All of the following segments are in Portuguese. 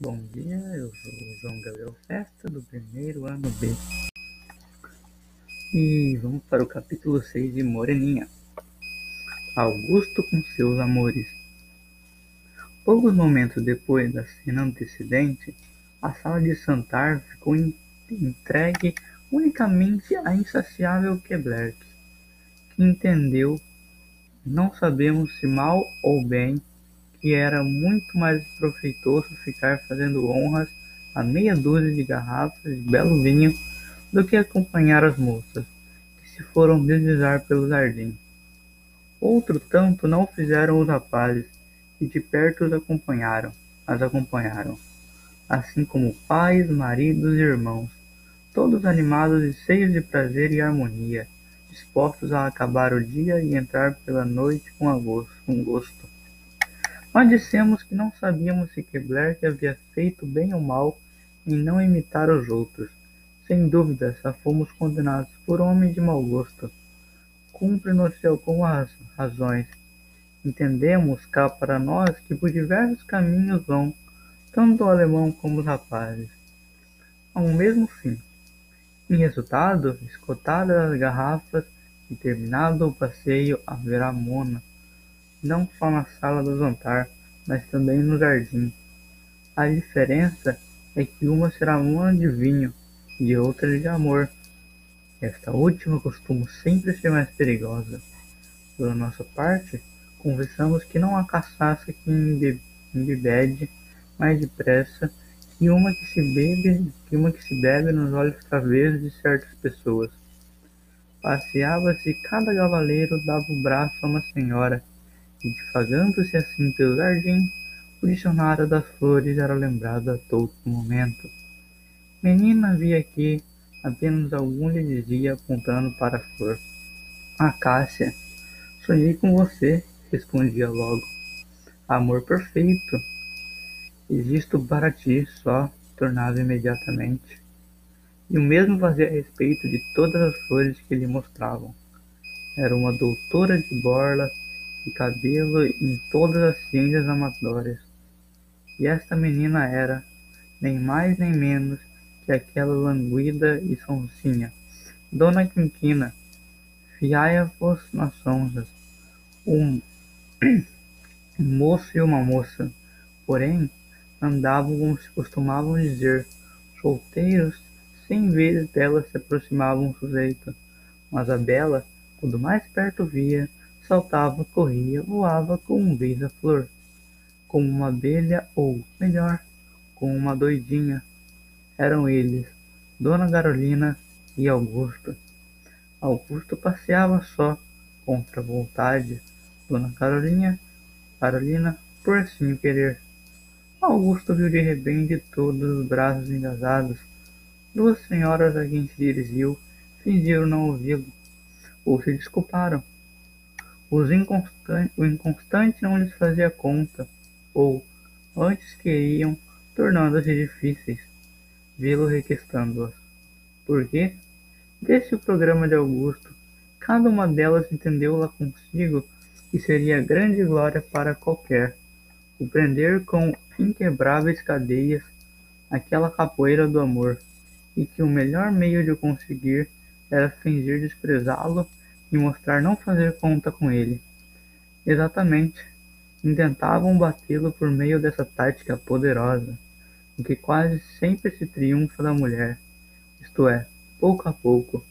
Bom dia, eu sou o João Gabriel Festa, do primeiro ano B. E vamos para o capítulo 6 de Moreninha. Augusto com seus amores. Poucos momentos depois da cena antecedente, a sala de Santar ficou entregue unicamente à insaciável Keblerk, que entendeu, não sabemos se mal ou bem, que era muito mais proveitoso ficar fazendo honras a meia dúzia de garrafas de belo vinho do que acompanhar as moças, que se foram deslizar pelo jardim. Outro tanto não fizeram os rapazes, que de perto os acompanharam, as acompanharam, assim como pais, maridos e irmãos, todos animados e cheios de prazer e harmonia, dispostos a acabar o dia e entrar pela noite com, com gosto. Mas dissemos que não sabíamos se Kepler havia feito bem ou mal em não imitar os outros. Sem dúvida, só fomos condenados por homem de mau gosto. Cumpre-nos algumas razões. Entendemos cá para nós que por diversos caminhos vão, tanto o alemão como os rapazes, a um mesmo fim. Em resultado, escotadas as garrafas e terminado o passeio a Veramona, não só na sala do jantar, mas também no jardim. A diferença é que uma será uma de vinho e outra de amor. Esta última costuma sempre ser mais perigosa. Pela nossa parte, conversamos que não há cachaça que embebede mais depressa que uma que se bebe, que uma que se bebe nos olhos travessos de certas pessoas. Passeava-se cada cavaleiro dava o braço a uma senhora e difagando-se assim pelo jardim, o dicionário das flores era lembrado a todo momento. Menina, vi aqui, apenas algum lhe dizia, apontando para a flor. Acácia, sonhei com você, respondia logo. Amor perfeito. Existo para ti, só, tornava imediatamente. E o mesmo fazia a respeito de todas as flores que lhe mostravam. Era uma doutora de borla e cabelo em todas as ciências amadoras. E esta menina era, nem mais nem menos, que aquela languida e sonsinha, Dona Quinquina, fiai-vos nas sonjas, um, moço e uma moça, porém, andavam como se costumavam dizer, solteiros, cem vezes dela se aproximava um sujeito, mas a bela, quando mais perto via, saltava, corria, voava como um beija-flor, como uma abelha ou, melhor, como uma doidinha. Eram eles, Dona Carolina e Augusto. Augusto passeava só, contra a vontade. Dona Carolina, Carolina, por assim querer. Augusto viu de repente todos os braços engasados. Duas senhoras a quem se dirigiu fingiram não ouvi-lo, ou se desculparam. Os inconstante, o inconstante não lhes fazia conta, ou, antes que iam, tornando-se difíceis, vê-lo requestando-as. Por quê? Desse o programa de Augusto, cada uma delas entendeu lá consigo que seria grande glória para qualquer, o prender com inquebráveis cadeias aquela capoeira do amor, e que o melhor meio de o conseguir era fingir desprezá-lo e mostrar não fazer conta com ele. Exatamente. Intentavam batê-lo por meio dessa tática poderosa, em que quase sempre se triunfa da mulher, isto é, pouco a pouco.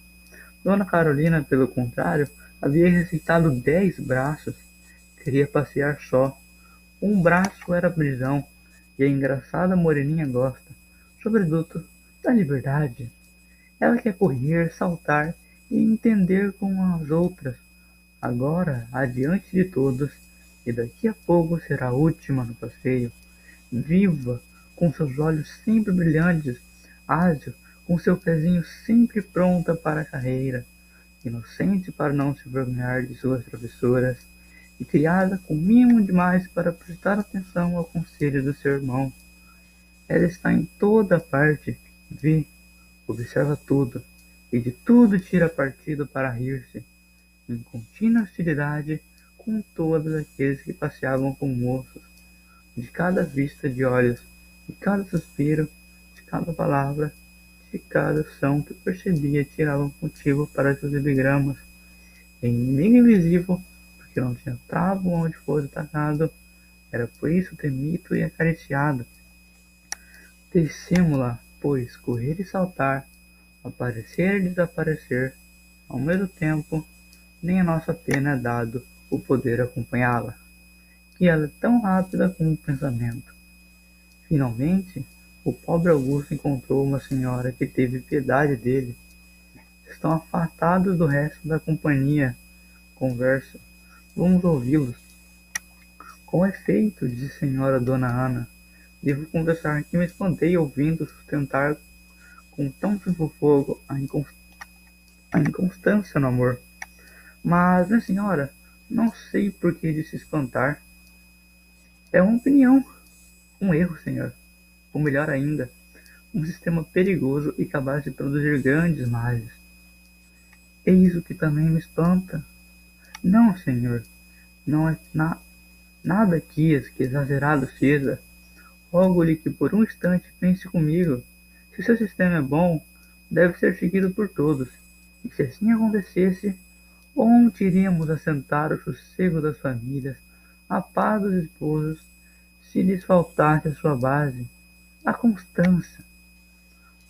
Dona Carolina, pelo contrário, havia recitado dez braços, queria passear só. Um braço era prisão, e a engraçada moreninha gosta, sobretudo, da liberdade. Ela quer correr, saltar e entender com as outras, agora adiante de todos, e daqui a pouco será a última no passeio. Viva, com seus olhos sempre brilhantes, ágil, com seu pezinho sempre pronta para a carreira, inocente para não se vergonhar de suas travessuras, e criada com mimo demais para prestar atenção ao conselho do seu irmão. Ela está em toda parte, vê, observa tudo, e de tudo tira partido para rir-se, em contínua hostilidade com todos aqueles que passeavam com moços, de cada vista de olhos, de cada suspiro, de cada palavra, de cada som que percebia tirava motivo para seus epigramas. Em inimigo invisível, porque não tinha travo onde fosse atacado, era por isso temido e acariciado. Deixemo-la, pois, correr e saltar, aparecer e desaparecer, ao mesmo tempo, nem a nossa pena é dado o poder acompanhá-la, que ela é tão rápida como o pensamento. Finalmente, o pobre Augusto encontrou uma senhora que teve piedade dele. Estão afastados do resto da companhia. Conversa. Vamos ouvi-los. Com efeito, disse senhora Dona Ana, devo confessar que me espantei ouvindo sustentar com tão vivo fogo a, inconst... a inconstância no amor. Mas, minha senhora, não sei por que de se espantar. É uma opinião, um erro, senhor. Ou melhor ainda, um sistema perigoso e capaz de produzir grandes males. Eis o que também me espanta. Não, senhor, não é na Nada quis que exagerado seja. Rogo-lhe que por um instante pense comigo. Se seu sistema é bom, deve ser seguido por todos. E se assim acontecesse, onde iríamos assentar o sossego das famílias, a paz dos esposos, se lhes faltasse a sua base, a constância?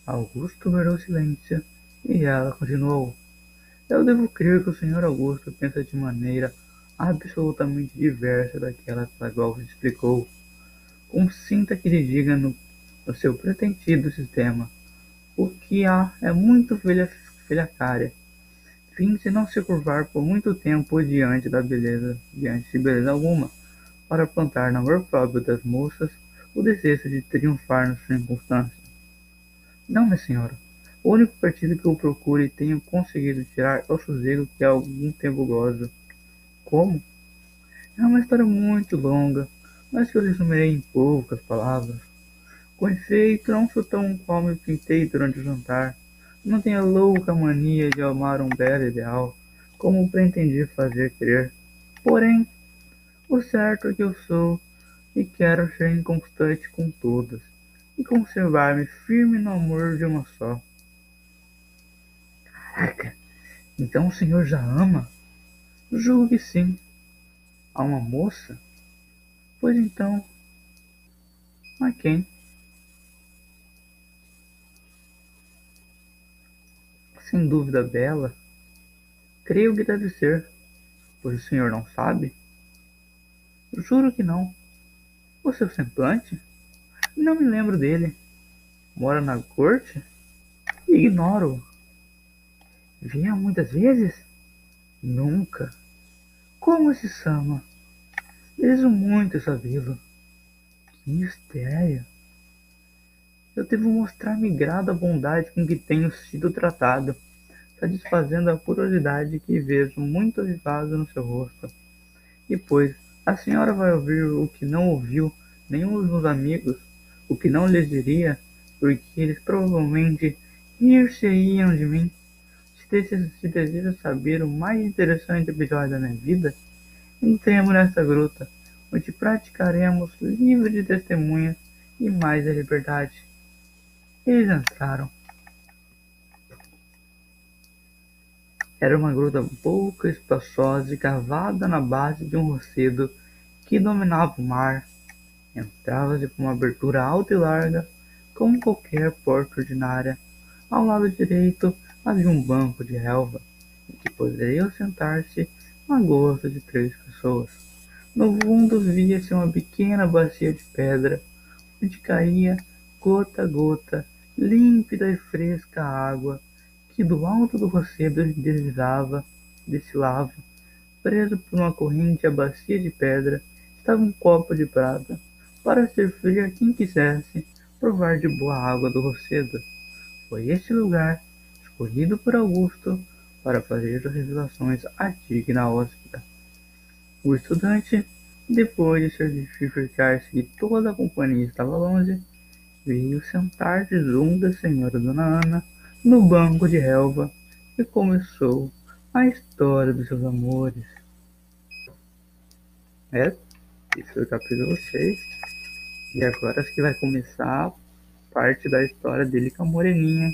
Augusto guardou silêncio e ela continuou. Eu devo crer que o senhor Augusto pensa de maneira absolutamente diversa daquela pela qual se explicou. Consinta que lhe diga no, no seu pretendido sistema. O que há é muito filha, filhacária. Finge não se curvar por muito tempo diante da beleza, diante de beleza alguma, para plantar no amor próprio das moças o desejo de triunfar nas circunstâncias. Não, minha senhora. O único partido que eu procuro e tenho conseguido tirar é o sossego que há algum tempo gozo como? É uma história muito longa, mas que eu resumirei em poucas palavras. Com efeito, não sou tão qual me pintei durante o jantar. Não tenho a louca mania de amar um belo ideal, como pretendi fazer crer. Porém, o certo é que eu sou e quero ser inconstante com todas e conservar-me firme no amor de uma só. Caraca, então o senhor já ama? Julgo que sim. A uma moça? Pois então, a quem? Sem dúvida bela. Creio que deve ser, pois o senhor não sabe? Juro que não. O seu semblante? Não me lembro dele. Mora na corte? Ignoro-o. Vinha muitas vezes? Nunca. Como se chama? Desejo muito sabê-lo. Que mistério. Eu devo mostrar-me grado à bondade com que tenho sido tratado, satisfazendo a curiosidade que vejo muito avivada no seu rosto. E pois a senhora vai ouvir o que não ouviu nenhum dos meus amigos, o que não lhes diria, porque eles provavelmente rir-se-iam de mim se deseja saber o mais interessante episódio da minha vida, entremos nesta gruta, onde praticaremos livre de testemunhas e mais a liberdade. Eles entraram. Era uma gruta pouco espaçosa e cavada na base de um rochedo que dominava o mar. Entrava-se por uma abertura alta e larga, como qualquer porta ordinária. Ao lado direito havia um banco de relva em que poderiam sentar-se a gosto de três pessoas. No fundo via-se uma pequena bacia de pedra, onde caía, gota a gota, límpida e fresca água que do alto do rochedo deslizava, destilava. Preso por uma corrente à bacia de pedra estava um copo de prata, para servir a quem quisesse provar de boa água do rochedo. Foi este lugar escolhido por Augusto para fazer as revelações à digna hóspeda. O estudante, depois de certificar-se que toda a companhia estava longe, veio sentar-se junto da senhora Dona Ana no banco de relva e começou a história dos seus amores. É, isso é o capítulo 6. E agora acho que vai começar parte da história dele com a Moreninha.